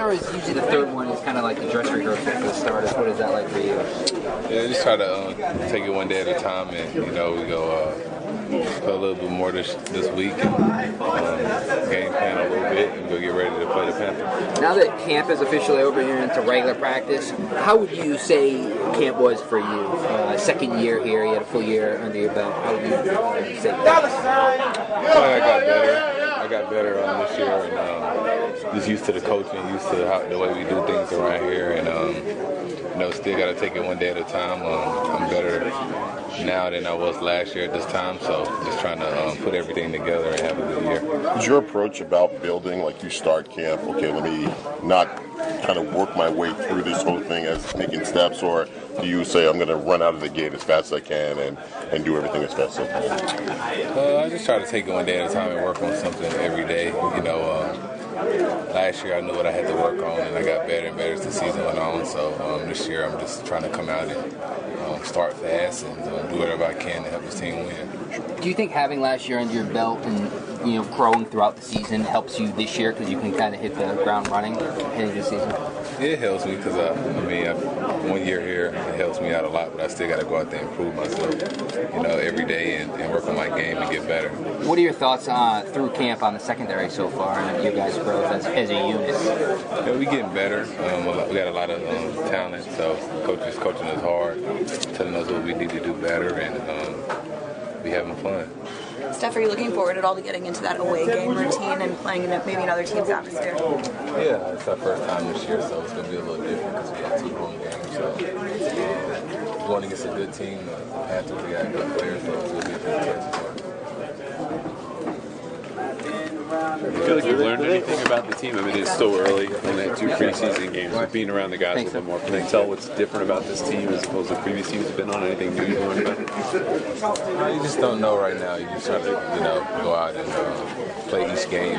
Or is usually the third one is kind of like the dress rehearsal for the starters. What is that like for you? Yeah, just try to um, take it one day at a time, and you know we go uh, play a little bit more this this week, and um, game plan a little bit, and go get ready to play the Panthers. Now that camp is officially over here into regular practice, how would you say camp was for you? Uh, second year here, you had a full year under your belt. How would you uh, say that? I feel like I got better. I got better um, this year, and um, just used to the coaching, used to how, the way we do things around here, and um, you know, still got to take it one day at a time. Um, I'm better now than I was last year at this time, so just trying to um, put everything together and have a good year. Is your approach about building like you start camp? Okay, let me not kind of work my way through this whole thing as taking steps, or do you say I'm going to run out of the gate as fast as I can and, and do everything as fast as I can? Uh, I just try to take it one day at a time and work on something every day. You know, uh, last year I knew what I had to work on, and I got better and better as the season went on. So um, this year I'm just trying to come out and um, start fast and uh, do whatever I can to help this team win. Do you think having last year under your belt and you know growing throughout the season helps you this year because you can kind of hit the ground running heading the season? It helps me because I, I mean, I, one year here it helps me out a lot, but I still got to go out there and improve myself, you know, every day and, and work my game and get better. What are your thoughts uh, through camp on the secondary so far and you guys' growth as, as a unit? Yeah, we getting better. Um, we got a lot of um, talent, so coaches coaching us hard, telling us what we need to do better, and um, we having fun. Steph, are you looking forward at all to getting into that away game routine and playing in maybe another team's atmosphere? Yeah, it's our first time this year, so it's going to be a little different because we had two home games. So um, going against a good team, the Panthers, we got good players, so it's going to be a good place to play. Do you feel like you learned anything about the team? I mean, it's still early in that two preseason games, but being around the guys a little more, can you tell what's different about this team as opposed to previous teams have been on? Anything new you learned about? You just don't know right now. You just try to, you know, go out and uh, play each game.